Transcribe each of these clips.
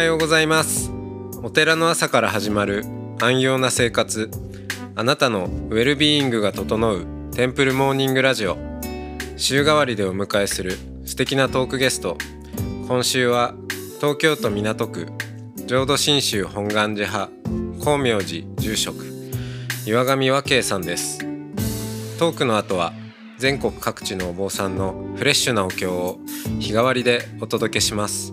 はようございます。お寺の朝から始まる安養な生活。あなたのウェルビーイングが整うテンプルモーニングラジオ。週替わりでお迎えする素敵なトークゲスト。今週は東京都港区浄土真宗本願寺派光明寺住職岩上和慶さんです。トークの後は全国各地のお坊さんのフレッシュなお経を日替わりでお届けします。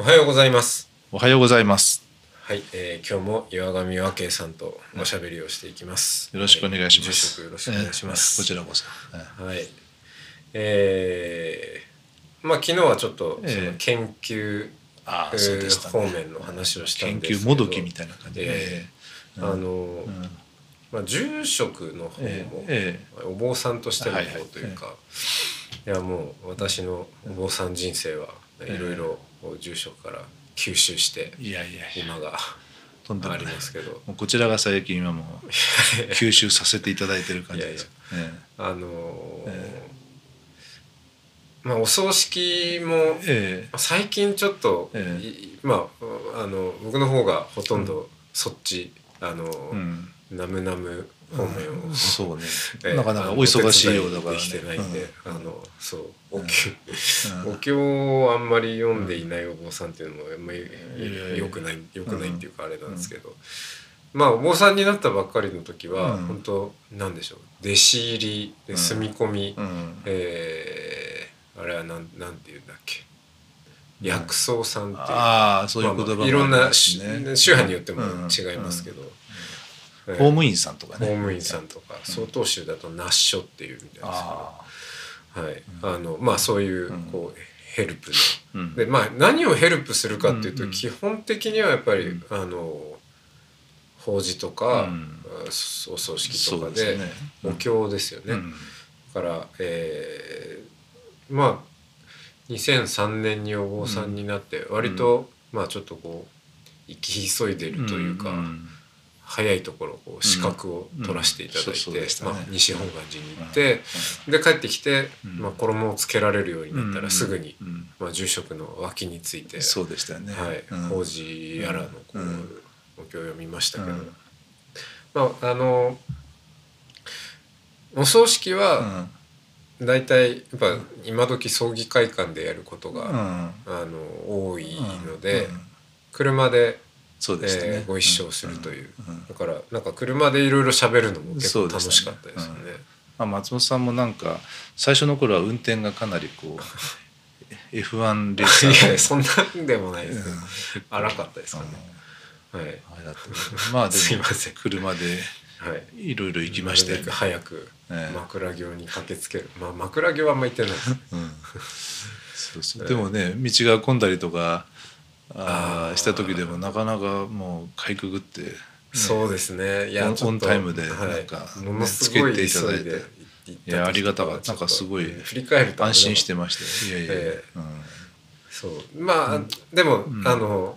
おはようございますおはようございます。はい、えー、今日も岩上和慶さんとおしゃべりをしていきます。よろしくお願いします。住職よろしくお願いします。ええこちらこそ。えはい。えー、まあ昨日はちょっとそのええ研究、あそうでした、方面の話をしたん研ですけど、究もどきみたいな感じで。えあの、うんまあ住職の方も、ええお坊さんとしての方というか、いやもう私のお坊さん人生はいろいろ住職から吸収していやいやいや、今があとんでもない。りますけど。こちらが最近はもう吸収させていただいてる感じです。えあのーえまあお葬式もええ。最近ちょっと、ええ。いまああの僕の方がほとんどそっち、あの、えうん。ナムナム方面を、そうね。ええ。なかなかお忙しいようだからね。できてないんで、うん。あのそう。うんお経、うん。お経をあんまり読んでいないお坊さんっていうのもあんまりよくないよくないっていうかあれなんですけど、まあお坊さんになったばっかりの時は、うん。本当なんでしょう。弟子入りで住み込み、うん。えーあれはなんなんていうんだっけ。薬草さんっていう、ああ、そういう言葉もまあまあいろんな宗派によってもうん違いますけど、えー公務員さん。とかね。公務員さん。とか曹洞宗だと「那須書」っていうみたいですけど、あはい。あのまあそういううん。こうヘルプでまあ何をヘルプするかっていうと、基本的にはやっぱり、うん。あの法事とか、うん。お葬式とかでお経ですよね。うん。だから、えーまあ2003年にお坊さんになって割と、まあちょっとこう生き急いでるというか、ん早いところこう資格を取らせていただいて西本願寺に行って、で帰ってきて、うん。まあ、衣をつけられるようになったらすぐに、うん。まあ、住職の脇について、そうでしたよね。はいうん。法事やらのこう、うん。お経を読みましたけど、うんまああのお葬式は大体やっぱ今時葬儀会館でやることが、あの多いので、うん。車で、そうでしたね。えーご一緒するという、うんうんだからなんか車でいろいろ喋るのも結構楽しかったですよね。まあ、松本さんもなんか最初の頃は運転がかなりこう F1 レーサー。いやそんなんでもないですけど、うん。荒かったですかね。はい。あれだった。まあでもすいません。車ではい。いろいろ行きましたよね。早くええ。枕行に駆けつける。まあ枕行はあんま行ってないです。うん。そうそう。でもね道が混んだりとかあした時でもなかなかもうかいくぐって、ねそうですね。いやオンタイムではい。なんかものすごいつけていただいて。いやありがたかった。なんかすごい振り返ると安心してましたよ。いやいやええうん。そう。まあ、でも、うん。あの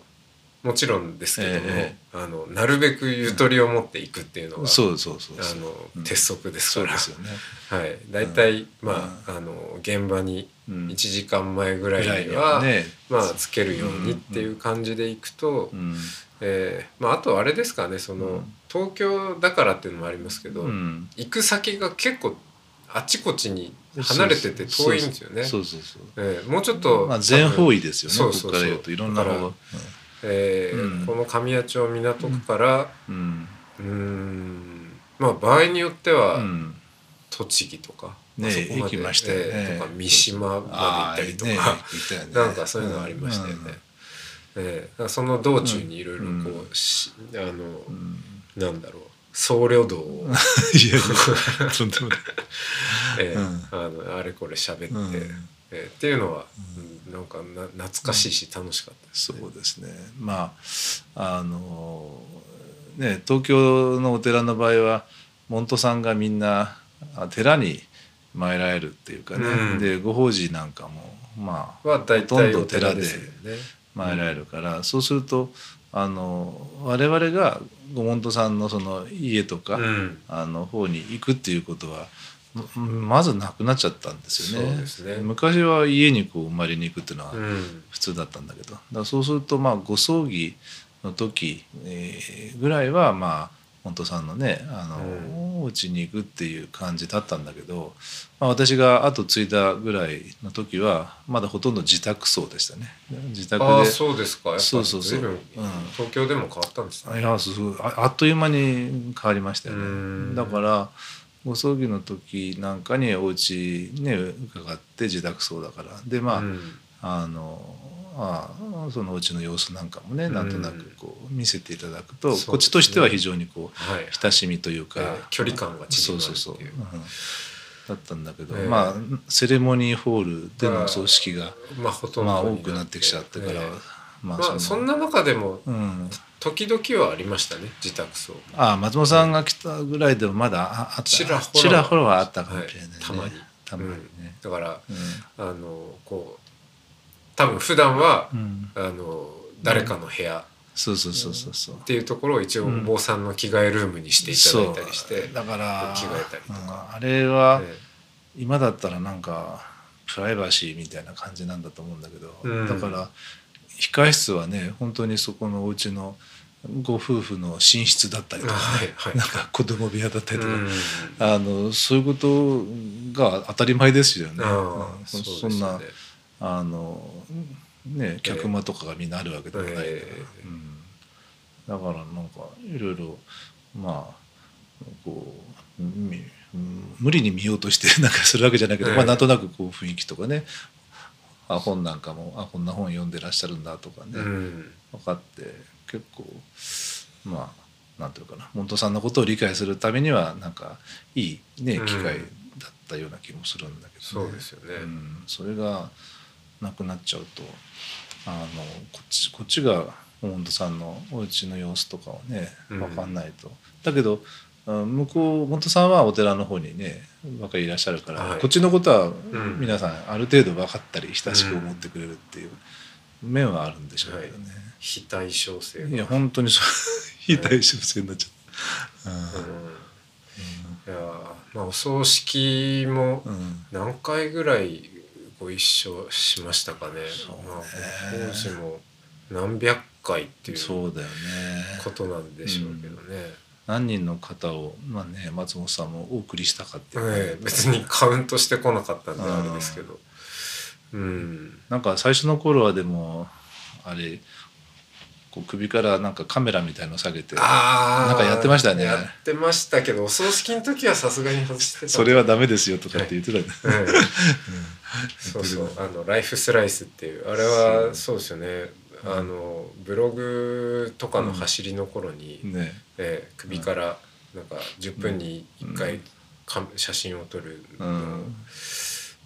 もちろんですけども、えあのなるべくゆとりを持っていくっていうのが、そうそうそうあそう。の、うん。鉄則ですから。そうですよね。はい。大体、まあうあの現場にうん。1時間前ぐらいにには、はね。まあつけるようにっていう感じでいくと、うん。えーまあ、あとあれですかねその、うん。東京だからっていうのもありますけど、うん。行く先が結構あちこちに離れてて遠いんですよね。そうそうそうえーもうちょっと、まあ全方位ですよねそうそうそう。ここから言うと。いろんな方がえーうん。この神谷町港区からうん。まあ場合によってはうん。栃木とか、ねあそこまで行きましたよね。えーとか三島まで行ったりとか、ねなんかそういうのありましたよね。えーその道中にいろいろこう、うん。しあの、うん。なんだろう僧侶道を、えーうん。あのあれこれ喋って、うんええーっていうのは、うん。なんかな懐かしいし楽しかったです、そうですね。まああのね東京のお寺の場合は門徒さんがみんなあ寺に参られるっていうかね、うん。でご法事なんかもまあほとんど寺で。参られるから、そうするとあの我々がご門徒さんのその家とか、うん。あの方に行くっていうことはままずなくなっちゃったんですよね。ね。昔は家にこう生まれに行くっていうのはうん。普通だったんだけど。だからそうするとまあご葬儀の時、えーぐらいはまあ本当さんのねあの、お家に行くっていう感じだったんだけど、まあ、私が後継いだぐらいの時はまだほとんど自宅葬でしたね。自宅でああそうですか。そうそうそう。うん。東京でも変わったんですね。いやすごいああっという間に変わりましたようん。ねだからご葬儀の時なんかにお家ね伺って自宅葬だから。でまあ、うん。あのああそのうちの様子なんかもねなんとなくこう見せていただくと、そうですね。こっちとしては非常にこうはい。親しみというか、ええ距離感が縮まるっていう。そうそうそう、うん。だったんだけど、ええ。まあセレモニーホールでの葬式が、まあほとんどまあ、に多くなってきちゃってから、ええ。ままあそんな中でもうん、時々はありましたね自宅葬。ああ松本さんが来たぐらいでもまだああった。ちらほらちらほらはあったかもしれないね、はいたまに。たまにね、だからうん。あのこう多分普段はうん。あの誰かの部屋そうそうそうそうそう。っていうところを一応おうん。坊さんの着替えルームにしていただいたりして、だから着替えたりとか。うん。あれは、え。今だったらなんかプライバシーみたいな感じなんだと思うんだけど、うん。だから控室はね本当にそこのお家のご夫婦の寝室だったりとか、ねはいはい。なんか子供部屋だったりとか、うん。あのそういうことが当たり前ですよね。そうですそんなねあのね客間とかがみんなあるわけでもないから、ええ。うん、だからなんかいろいろまあこうみうん無理に見ようとして なんかするわけじゃないけど、ええ。まあなんとなくこう雰囲気とかね。あ本なんかもあこんな本読んでらっしゃるんだとかね、うん。分かって結構まあなんていうかな門徒さんのことを理解するためにはなんかいいねうん。機会だったような気もするんだけど、そうですよね。うん、それがなくなっちゃうとあのこっちこっちが門徒さんのお家の様子とかをねうん。分かんないと、だけどあ向こう門徒さんはお寺の方にねばっかりいらっしゃるから、はい。こっちのことはん。皆さんある程度分かったり親しく思ってくれるっていう面はあるんでしょうけどね。非対称性がいや本当にそう。非対称性になっちゃっうん。いやまあお葬式もた。うん。何回ぐらいご一緒しましたかね。そうね。まあ、当時も何百回っていうそうだよね。ことなんでしょうけどね、何人の方をまあね松本さんもお送りしたかっていう、ええ別にカウントしてこなかったんであれですけど。うん。なんか最初の頃はでもあれこう首からなんかカメラみたいの下げてなんかやってましたね。やってましたけどお葬式の時はさすがに外してた。それはダメですよとかって言ってたね。ええ。そうそう。あのライフスライスっていうあれはそう。ですよね。あのブログとかの走りの頃に、ね。ええ首からなんか10分に1回か写真を撮るうの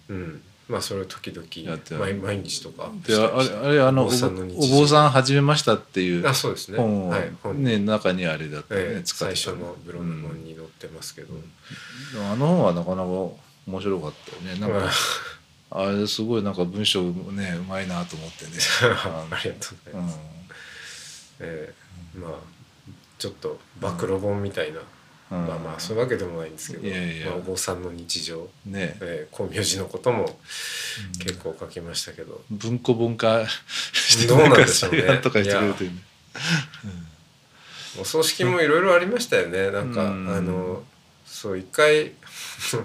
うんまあそれを時々やって毎毎日とかでああれあれあのおお坊さんの日常。お坊さん始めましたっていう。あそうですね。はいね中にあれだってね、ええ使ってた最初のブログ本に載ってますけど、でもあの本はなかなか面白かったよね。なんかあ。れすごいなんか文章ねうまいなと思ってね。ありがとうございます、ええまあちょっと暴露本みたいな、うんまあまあそういうわけでもないんですけどいやいやまあ、お坊さんの日常、うんね。ええ光明寺のことも結構書きましたけど、文庫本化してどうなんでしょうね。なんとかしてくれるというね。お葬式もいろいろありましたよね。なんか、うん。あのそう一回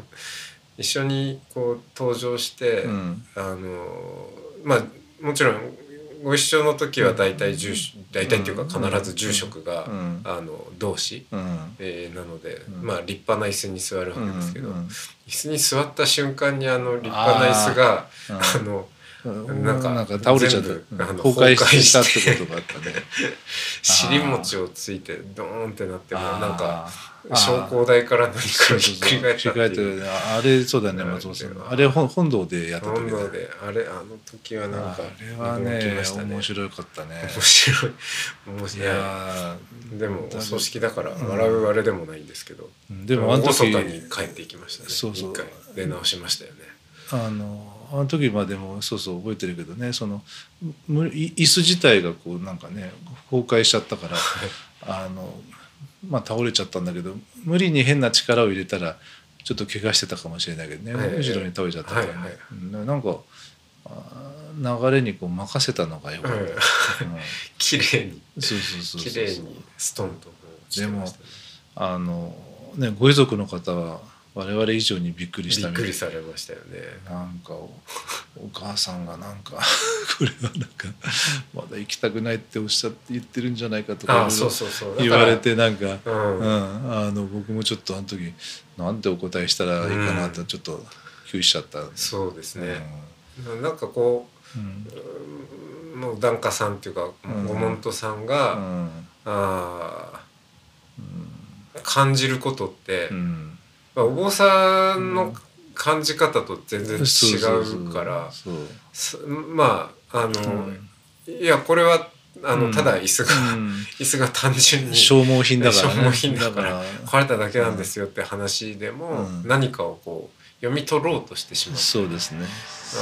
一緒にこう登場して、うん。あのまあもちろんご一緒の時は大体住所大体っていうか必ず住職が、うん。あの同志、うん。えーなので、うん。まあ立派な椅子に座るわけですけど、うん椅子に座った瞬間にあの立派な椅子があのうんなんかなんか倒れちゃった崩壊したっしててことがあったね。尻餅をついてドーンってなってもうなんか昇降台から何かひっくり返ったっていああれそうだね松本さん。あれ本本堂でやった時本だ堂であれあの時はなんかあれはね面白かったね。面白い面い。白い。やでもお葬式だからうん笑うあれでもないんですけど、ーでもあの時大に帰っていきましたね。そうそう。一回出直しましたよね。あのあの時までもそうそう覚えてるけどねその椅子自体がこうなんかね崩壊しちゃったからあのまあ倒れちゃったんだけど無理に変な力を入れたらちょっと怪我してたかもしれないけどね、はい後ろに倒れちゃったからね、はいはいうんなんかあー流れにこう任せたのがよかった、うん。う ん綺麗に。そうそうそうそう綺麗にストンと落ちてましたね。あのねご遺族の方は我々以上にびっくりしたびっくりされましたよね。なんかお お母さんがなんか これはなんかまだ行きたくないっておっしゃって言ってるんじゃないかとか言われてなんか、ううん。ん、あの僕もちょっとあの時なんてお答えしたらいいかなとちょっと窮しちゃったんです。そうですね、なんかこうん。うもう檀家さんっていうかん。ご門徒さんうが、ん。あー感じることって、うんまあ、お坊さんの感じ方と全然違そうからまああの、うん。いやこれはあの、うん。ただ椅子が、うん。椅子が単純に消耗品だからね。消耗品だからだ壊れただけなんですよって話でも、うん。何かをこう読み取ろうとしてしまう。そうですね。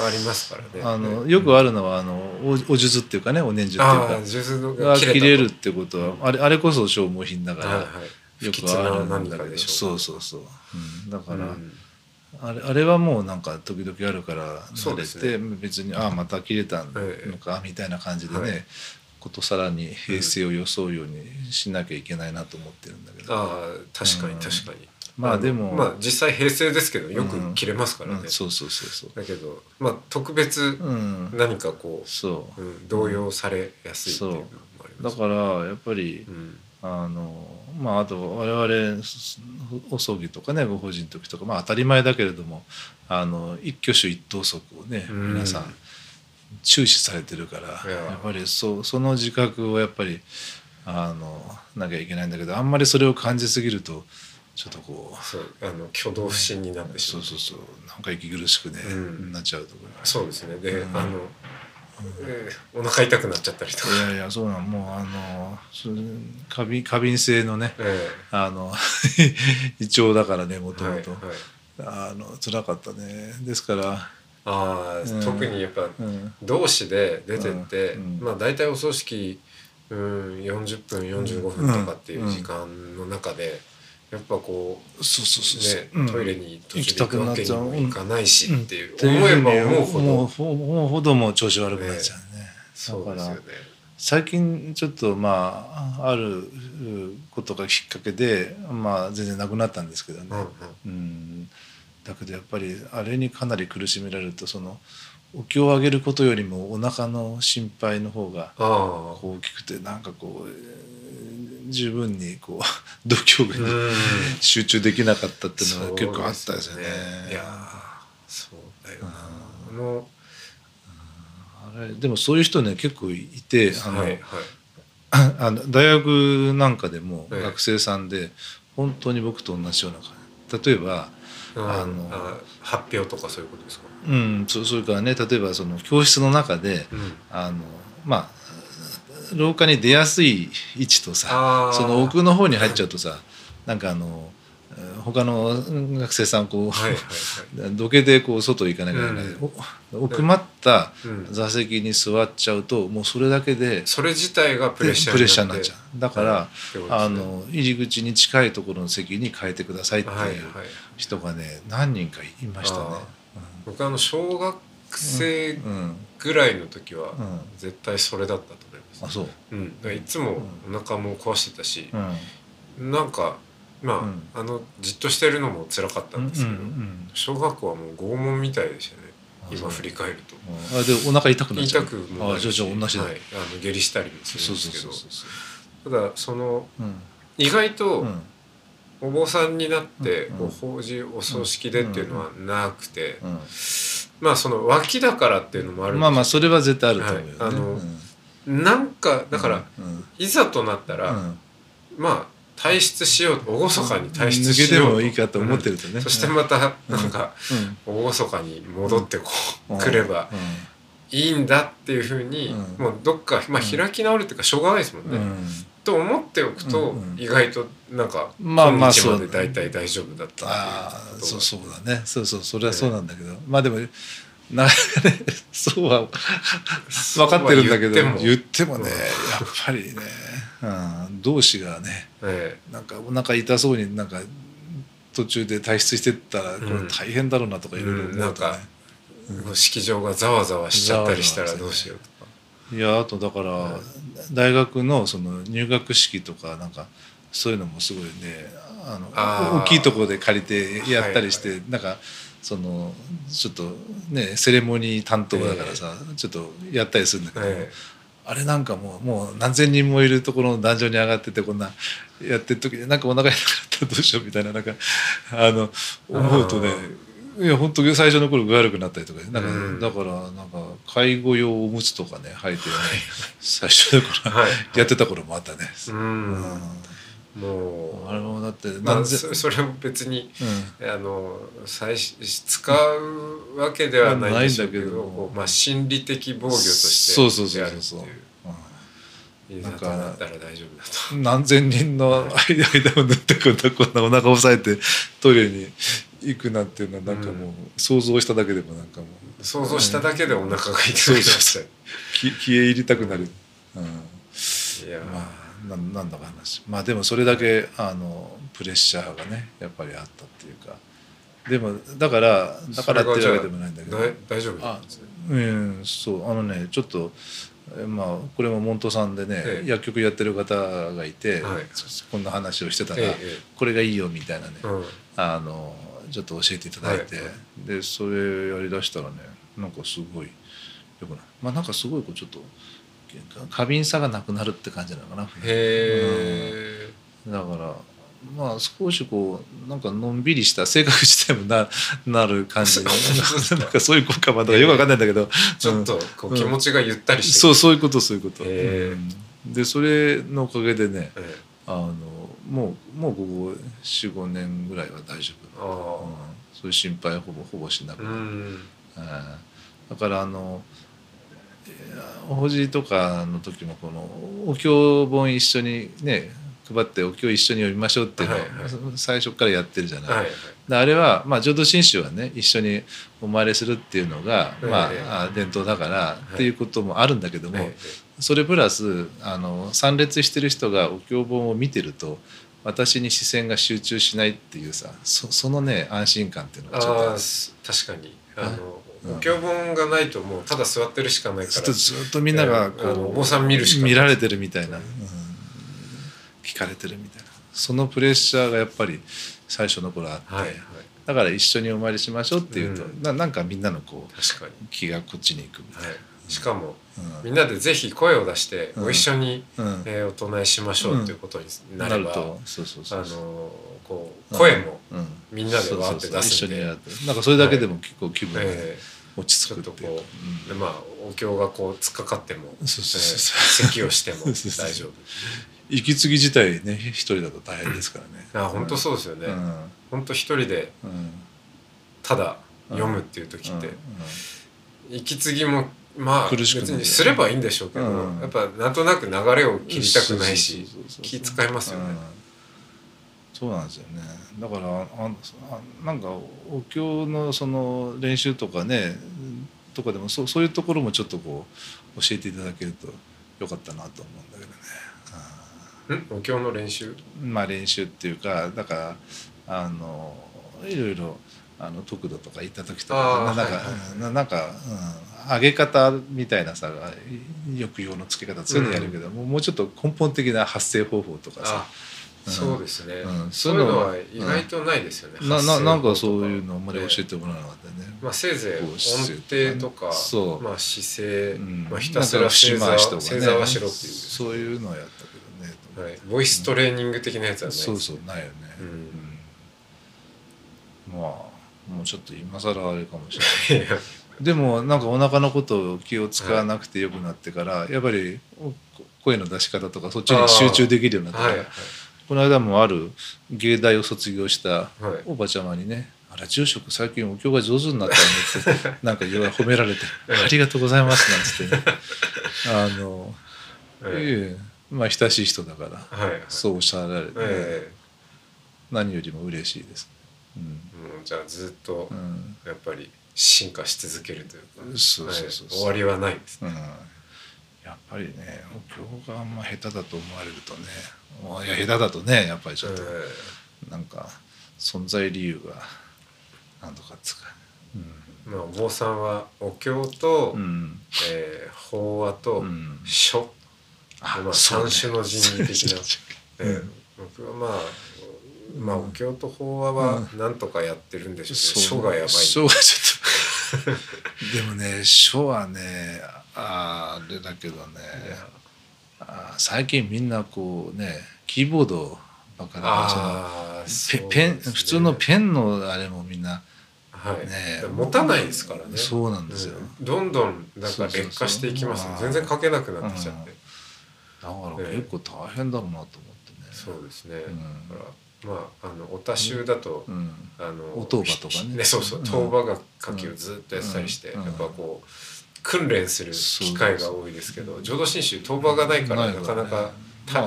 ありますからね。あのよくあるのはあのおお数珠っていうかねお年珠っていうか。が切れるっとてことはあれあれこそ消耗品だから、はいはい。よ不吉な何でしょそうそうそう、うん、だから、うん。あれあれはもうなんか時々あるから慣れて、ね別にああまた切れたのええ。か、みたいな感じでね、はい。ことさらに平成を装うようにしなきゃいけないなと思ってるんだけど、ああ、確かにうん。確かに。のまあでもまあ実際平成ですけどようん。く切れますからね。うん。そうそうそうそう。だけど、まあ特別うん。何かこそう。う、うん、動揺されやすいっていうのもあります。だからやっぱりうんあのまああと我々すお葬儀とかねご法事の時とかまあ当たり前だけれどもあの一挙手一投足をねうん。皆さん注視されてるからいや。やっぱりそその自覚をやっぱりあのなきゃいけないんだけどあんまりそれを感じすぎるとちょっとこうそうあの挙動不審になってしまう。そうそうそうなんか息苦しくね、うん。なっちゃうところそうですね。で、うん。あの、えーお腹痛くなっちゃったりとか。いやいやそうなの。もうあの過敏過敏性のねえあの 胃腸だからねもともとえはいはい。あの辛かったね。ですから、ああ、うん。特にやっぱうん、同志で出てって、うん。うん。まあ大体お葬式うん40分45分とかっていう時間の中で、やっぱこうそうそうそうそう、ね、うん。トイレに途行き中で行くわけたくなっちゃうにもいかないしっていう、う思えば思うほど。思うほ思うほどもう調子悪くなっちゃうね、そうですよね。最近ちょっとまああることがきっかけでまあ全然なくなったんですけどね、うんうん。うん。だけどやっぱりあれにかなり苦しめられるとそのお経を上げることよりもお腹の心配の方が大きくてなんかこうえー十分にこう 度胸にうん集中できなかったっていうのは結構あったですよね。いやーそうだよな。あのあれでもそういう人ね結構いてあの、はいはい。あの大学なんかでもええ学生さんで本当に僕と同じような感じ例えば、ああのあ発表とかそういうことですか？うん、そそれからね例えばその教室の中でうん。あのまあ廊下に出やすい位置とさその奥の方に入っちゃうとさなんかあのえー他の学生さんこう、はいはいはい。どけでこう外行かなきゃいけない、うん。お奥まったうん。座席に座っちゃうともうそれだけでそれ自体がプレッシャーになっちゃう。だから、はい。ね。あの入り口に近いところの席に変えてくださいってはいう人がね何人かいましたね。僕あの小学生ぐらいの時はうん。絶対それだったとあそう、うん、だからいつもお腹も壊してたしう、ん。なんかまあ、うん。あのじっとしてるのも辛かったんですけど、小学校はもう拷問みたいでしたね。今振り返ると。うん。あでお腹痛くなっちゃう。痛くもなあじゃあいしあ同じだ、はい、あの下痢したりもするんですけど。ただそのうん。意外とうん。お坊さんになってうん。こう法事お葬式でっていうのはなくて、うん。まあその脇だからっていうのもあるんまあまあそれは絶対あると思うよね、はい。あのうんなんかだから、うん。いざとなったら、うん。まあ退出しよう厳かに退出してようと。もいいかと思ってるとね、そしてまたなんか厳かに戻ってこう、来ればいいんだっていうふうに、うん。もうどっか、まあ、開き直るっていうかしょうがないですもんね。うん。うんと思っておくと、うんうん。意外となんかまあまあ今日まで大体大丈夫だったああっていうことがそうそうだね。そうそうそれはそうなんだけど、まあでもなそうは分かってるんだけど言言っってももねやっぱりね、うん、同志がねえなんかお腹痛そうになんか途中で退出してったらこれ大変だろうなとかいろいろ思うとね、うんなんか式場がざわざわしちゃったりしたらどうしようとか。いやあとだから大学のその入学式とかなんかそういうのもすごいねあの大きいところで借りてやったりして、なんかそのちょっとねセレモニー担当だからさ、ちょっとやったりするんだけど、えあれなんかもうもう何千人もいるところの壇上に上がっててこんなやってる時になんかお腹痛かったらどうしようみたいななんかあの思うとねいや本当に最初の頃具悪くなったりとかなんか、うん。だからなんか介護用おむつとかね履いてね、最初の頃、はい。やってた頃もあったね。えううんんもあれもだってう、まあ、何千そ それも別にうん。あの最初使うわけではないんだけどまあ、心理的防御としてそうそうそうやるってそう。そういういざとなったら大丈夫だと。うん何千人の間間を縫ってこんなこんなお腹押さえてトイレに行くなんていうのはなんかもう想像しただけでもなんかもう。想像しただけでお腹が痛くなっちゃそうき消え入りたくなる、うん、う。いやまあななんだか話。まあでもそれだけあのプレッシャーがねやっぱりあったっていうか。でもだからだからっていうわけでもないんだけど。だ大丈夫？なんですね。うんそう。あのねちょっとえまあこれもモントさんでね、ええ。薬局やってる方がいて、はい。こんな話をしてたら、ええ。これがいいよみたいなね、うん。あのちょっと教えていただいて、はい。でそれやりだしたらねなんかすごいよくない？まあなんかすごいこうちょっと過敏さがなくなるって感じなのかなへえ。だからまあ少しこうなんかのんびりした性格自体もな なる感じ。で なんかそういう効果もあるのかよくわかんないんだけど、ちょっとこううん気持ちがゆったりしてそうそういうことそういうこと、へうん。でそれのおかげでねええ。あのもうもうここ45年ぐらいは大丈夫、あうん、そういう心配ほぼほぼしなくなる、だからあのおじとかの時もこのお経本一緒にね配ってお経一緒に読みましょうっていうのを最初からやってるじゃない。はいはい。であれは、まあ、浄土真宗はね一緒にお参りするっていうのが、まええあ、あ伝統だから、い。っていうこともあるんだけども、えそれプラスあの参列してる人がお経本を見てると私に視線が集中しないっていうさそそのね安心感っていうのがちょっとす確かに。あのうん。お経本がないともう。ただ座ってるしかないからずっとずっとみんながこう、お坊さん見るしか見られてるみたいな、うん。聞かれてるみたいな。そのプレッシャーがやっぱり最初の頃あって、はいはい。だから一緒にお参りしましょうっていうと、うん。ななんかみんなのこう確かに、気がこっちに行くみたいはい、しかもな、みんなでぜひ声を出してうん。ご一緒に、うん。うんえーお唱えしましょうっていうことになれば、なると。そうそうそうあのこううん。声もうん。みんなでわーって出すんで。なんかそれだけでも結構気分がえ落ちーちょっと着くっていうか。こう、でまあお経がこう突っかかっても、えー咳をしても大丈夫。息継ぎ自体ね一人だと大変ですからね。あ本当そうですよね、うん。本当一人でうん。ただ読むっていう時って、うん息継ぎもまあ別にすればいいんでしょうけど、うん。やっぱなんとなく流れを切りたくないし気使いますよね。うんそうなんですよね。だからああなんかお経のその練習とかねとかでもそうそういうところもちょっとこう教えていただけるとよかったなと思うんだけどね。ん。お経の練習？まあ練習っていうかだからあのいろいろあの得度とか行った時とかなんか、はいはい。ななんか、うん、上げ方みたいなさ抑揚のつけ方そういうのやるけど、もうもうちょっと根本的な発声方法とかさあ、そうですね、うん。そういうのは意外とないですよね、なななんかそうういうのあんまり教えてもらわなかったよね。まあ、せいぜい音程とかそう。まあ、姿勢、うん。まあ、ひたすら正座正座はしろっていう。そういうのはやったけどね。はい、ボイストレーニング的なやつはないそうそうないよね。うん。うん。まあもうちょっと今更あれかもしれない。でもなんかお腹のことを気を使わなくてよくなってから、やっぱりお声の出し方とかそっちに集中できるようになってから、はいはいこの間もある芸大を卒業したはい。おばちゃまにね「あら住職最近お経が上手になったね」って なんか褒められて「ありがとうございます」なんつってね。あの、ええ。えまあ親しい人だからそうおっしゃられて、え何よりも嬉しいです。うん。えもうじゃあずっとうん。やっぱり進化し続けるというか、そうそうそう終わりはないですね。うん、やっぱりねお経があんま下手だと思われるとねいや下手だとねやっぱりちょっと、なんか存在理由がなんとかっつうかまあお坊さんはお経と、うん、えー法話とうん。書、まあ、三種の神器的な、えーうん僕はまあまあお経と法話はなんとかやってるんでしょうけど、書がやばい。書がちょっと でもね書はねああれだけどね最近みんなこうねキーボードばっかだからペペン普通のペンのあれもみんなはい。ね持たないですからね。そうなんですよ。うん。どんどんなんか劣化していきますね。全然書けなくなってきちゃって、だから結構大変だろうなと思ってね。そうですね、ん。だからまああのお多宗だと、うん。あのお当場とかね。そうそううん。当場が書きをずっとやってたりして、うん。やっぱこう訓練する機会が多いですけど浄土真宗当場がないからないかなか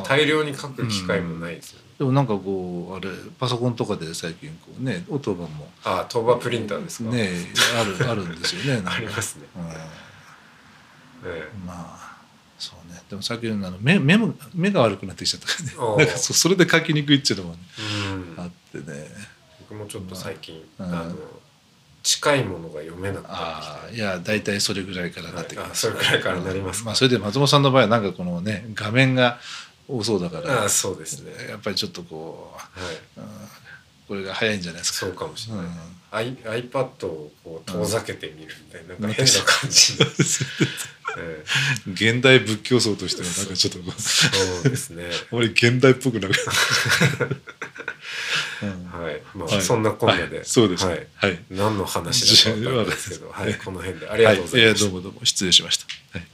大量に書く機会もないですよね、でもなんかこうあれパソコンとかで最近こうね音版も。ああ当場プリンターですか、ねあるあるんですよね。ありますね、うん。え。まあでもさっきのあの目目も目が悪くなってきちゃった。からねなんかそそれで書きにくいっていうのもねえうん。あってね。僕もちょっと最近、うん。あの近いものが読めなくなってああきいや大体それぐらいからて、なってきはい、あますそれくらいからなりますか、まあそれで松本さんの場合はなんかこのね画面が多そうだから。ああそうですね、やっぱりちょっとこはい、う、うんこれが早いんじゃないですか。そうかもしれない、うん。I iPad をこう遠ざけてみるみたいな,、うんなんか変な感じ現代仏教僧としてはなんかちょっとそうですね。あまり現代っぽくなく、うん。はい。まあ、はい。そんなこんなで、はい。そうですはい。ねはい。何の話だか分かんですけど、はい、この辺で。ありがとうございました、はやどうもどうも。失礼しました、はい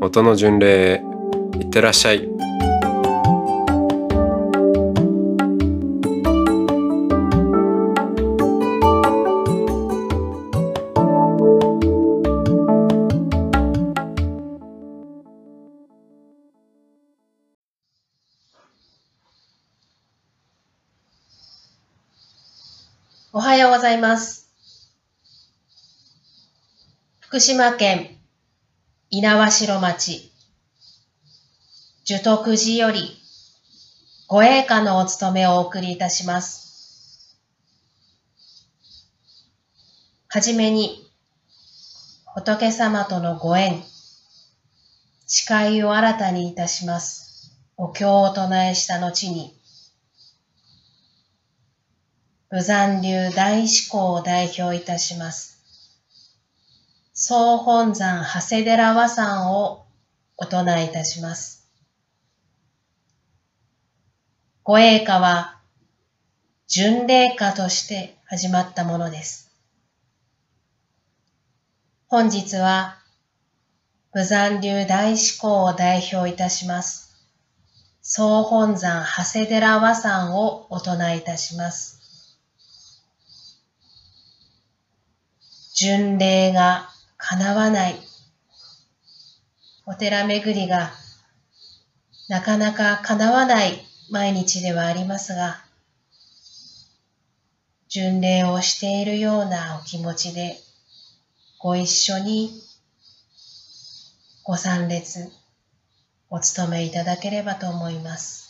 音の巡礼へいってらっしゃいおはようございます。福島県猪苗代町樹徳寺よりご栄華のお務めをお送りいたします。はじめに仏様とのご縁、誓いを新たにいたします。お経を唱えした後に、武山流大志向を代表いたします。総本山長谷寺和山をお唱えいたします。ご栄華は巡礼歌として始まったものです。本日は、武山流大志向を代表いたします。総本山長谷寺和山をお唱えいたします。巡礼が叶わない。お寺巡りがなかなか叶わない毎日ではありますが、巡礼をしているようなお気持ちでご一緒にご参列お務めいただければと思います。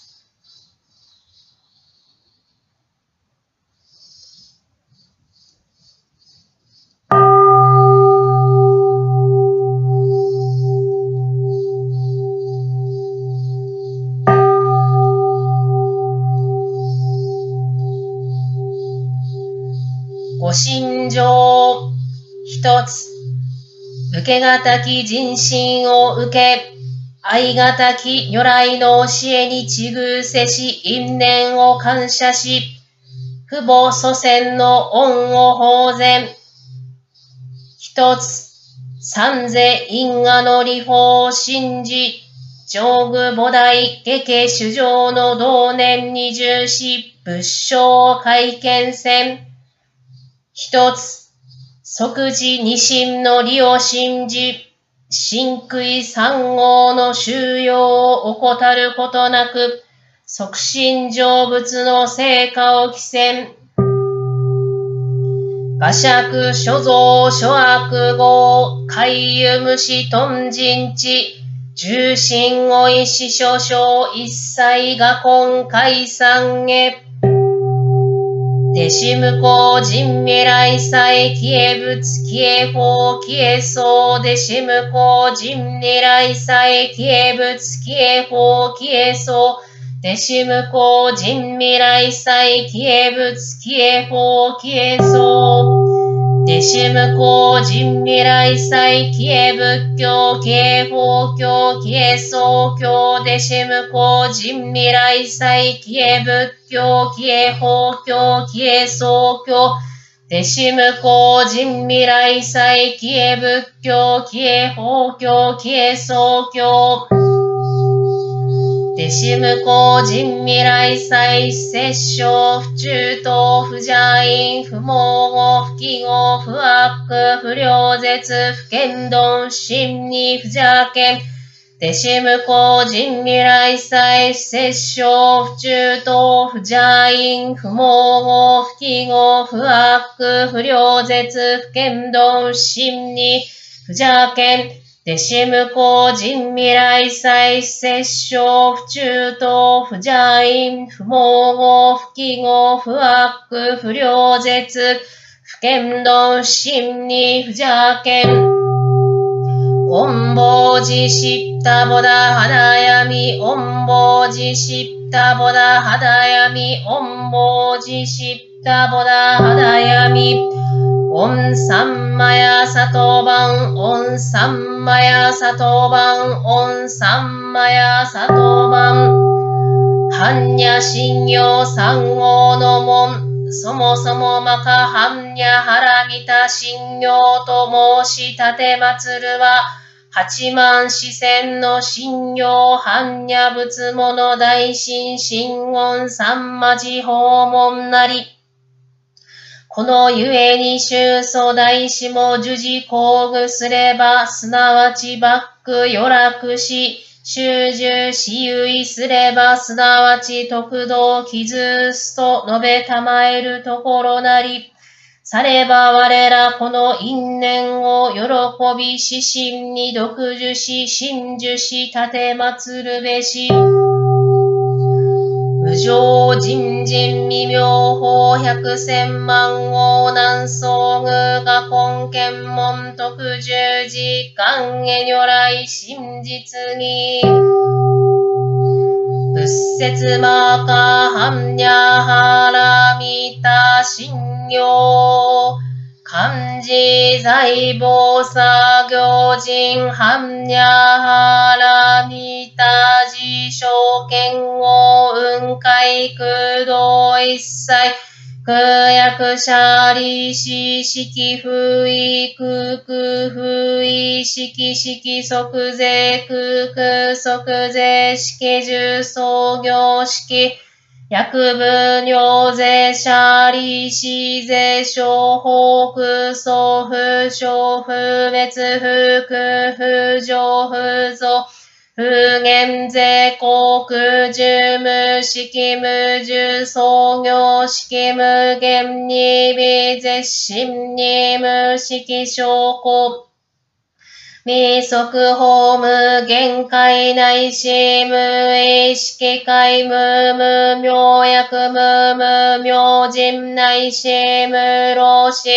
ご心情一つ、受けがたき人心を受け、愛がたき如来の教えにちぐせし因縁を感謝し、父母祖先の恩を法然。一つ、三世因果の理法を信じ、上具菩提下家主上の同年に重視、仏性会見戦。一つ、即時二心の理を信じ、真悔三号の収容を怠ることなく、促進成仏の成果を起戦。画尺所蔵諸悪号、海遊虫頓人地、重心を意志少々一切が今解散へ。弟子無効人未来祭消え仏消え法消えそう弟子無効人未来祭消え仏消え法消えそう弟子無効人未来祭消え仏消え法消えそ。う弟子無効人未来祭消え仏教消え法教消えそう教弟子無効人未来祭消え仏教、消え法教、消え宗教、弟子無効人未来祭、消え仏教、消え法教、消え宗教。弟子無効人未来祭、摂生、不中等、不邪因、不毛語、不記号、不悪、不良絶、不剣道、真に不邪剣、弟子無効人未来祭、摂生、不中等、不邪因、不毛語、不記号、不悪、不良絶、不剣道、真に、不邪剣、弟子無個人未来再摂生不中等不邪因不毛語不記号不悪不良絶不剣論心に不邪剣音棒寺知ったぼだ肌闇音棒寺知ったぼだ肌闇音棒寺知ったぼだ肌闇オンサンマヤサトバン、オンサンマヤサトバン、オンサンマヤサトバン、ハンニャ信用三号の門、そもそもマカハンニャハラミタ信用と申し立て祭るは、八万四千の信用般若仏物大神神言三魔寺訪問なり。このゆえに宗祖大師も樹事工具すれば、すなわちバック予楽し、修従私有すれば、すなわち特道傷すと述べたまえるところなり。されば我らこの因縁を喜び指針に独樹し、真珠し、立て祭るべし。無常人人未妙法百千万王南宋具が根検門特十時間へ如来真実に。仏説マーカーハンニャハラミタ信用。漢字財宝作業人般若波羅蜜多事証券を雲海空洞一切空薬者利子式不意空空不意式式即税空空即税式重創業式薬部尿税者利子税小北送付小不別不空不上不増不減税国事務式無重創業式無限に微絶心に無式証拠未速法無限界内し無意識界無無明薬無無明人内し無老死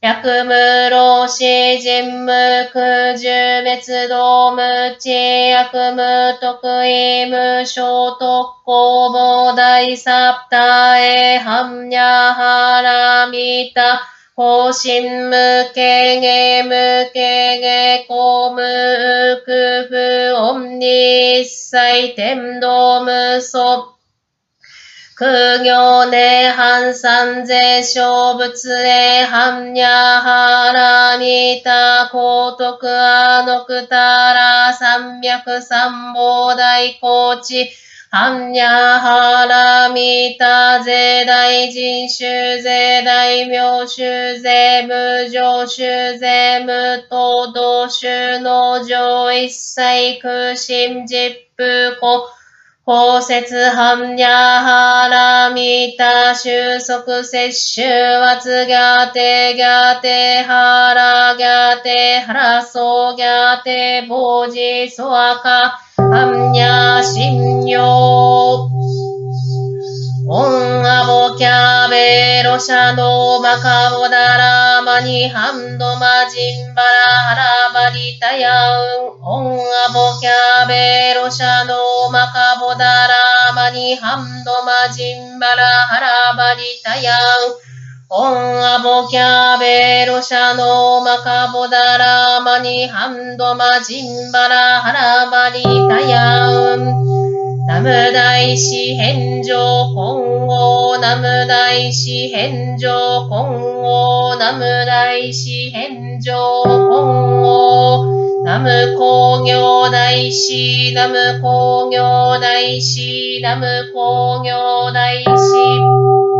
薬無老死人無空十別道無知薬無得意無所特攻防大サプタエハンヤハラミタ方針無形芸無形芸公無空不音に一切天道無素空行年半三税小仏霊般若波羅蜜多高徳阿のくたら三脈三宝大高知般若波羅蜜多税大人種税大名種税無常種税無東道種農場一切空心実風古包摂般若波羅蜜多収束摂取圧ギャテギャテハラギャテハラソギャテボジソアカ般若心経オンアボキャベロシャドマカボダラマニハンドマジンバラハラバリタヤウンオンアボキャベロシャドマカボダラマニハンドマジンバラハラバリタヤウンオンアボキャベロシャノマカボダラマニハンドマジンバラハラバリタヤウン。ナム大師返上今後ナム大師返上今後ナム大師返上今後ナム工業大師ナム工業大師ナム工業大師。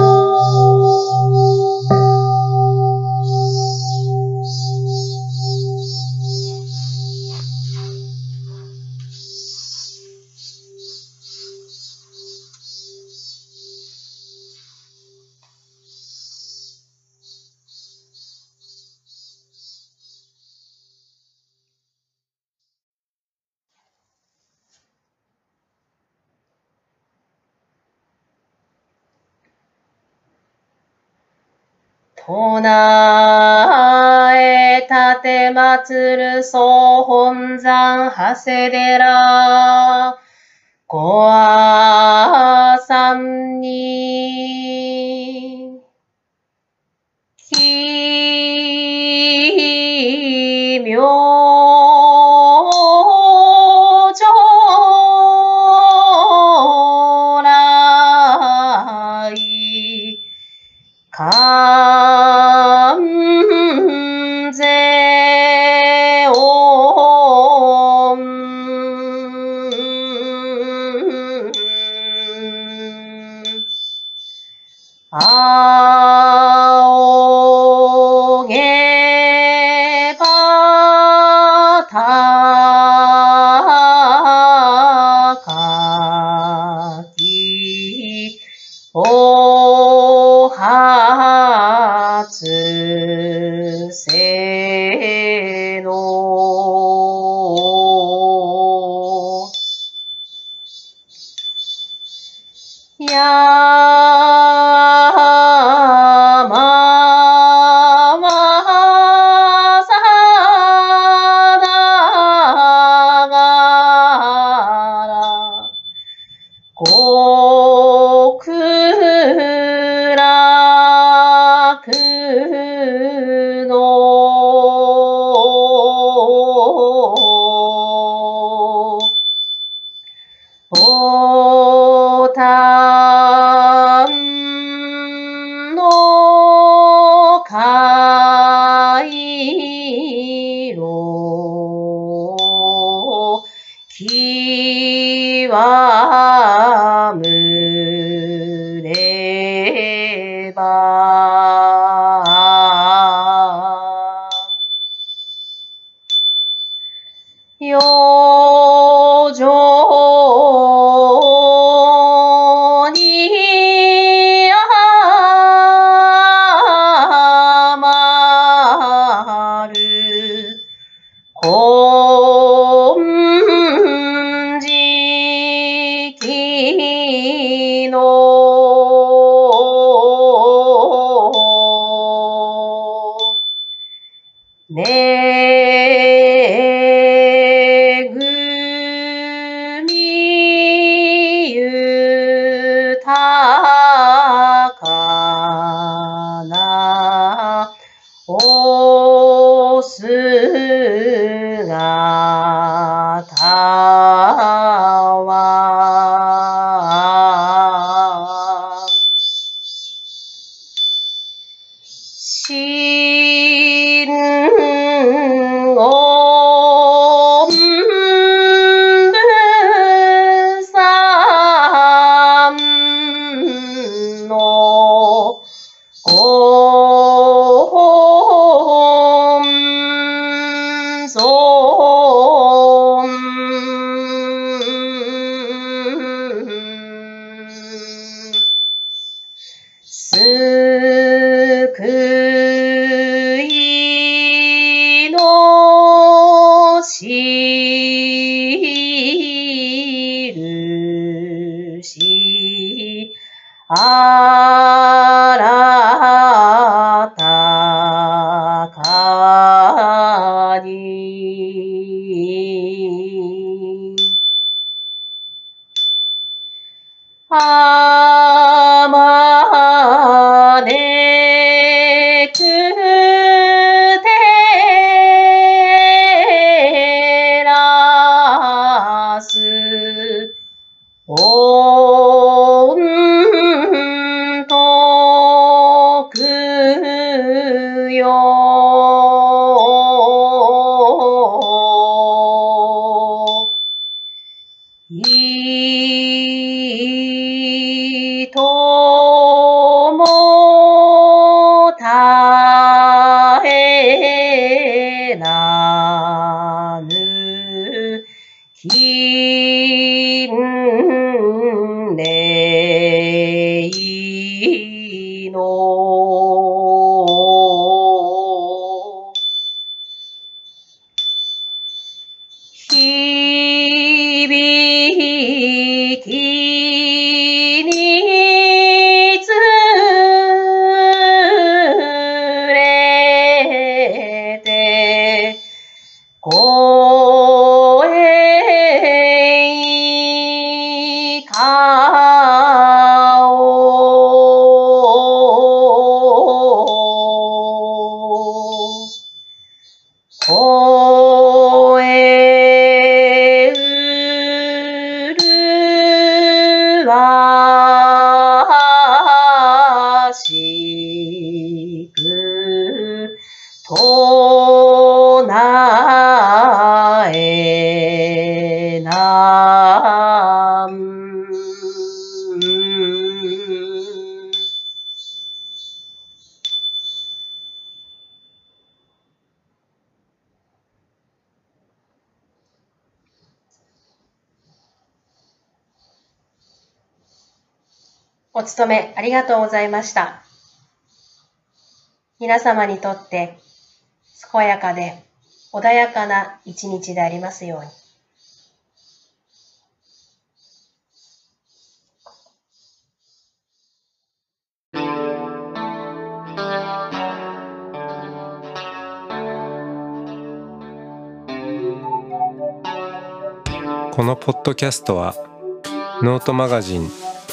唱え立て祭る総本山長谷寺ごあさんに。奇妙。上極むお勤めありがとうございました。皆様にとって健やかで穏やかな一日でありますように。このポッドキャストはノートマガジン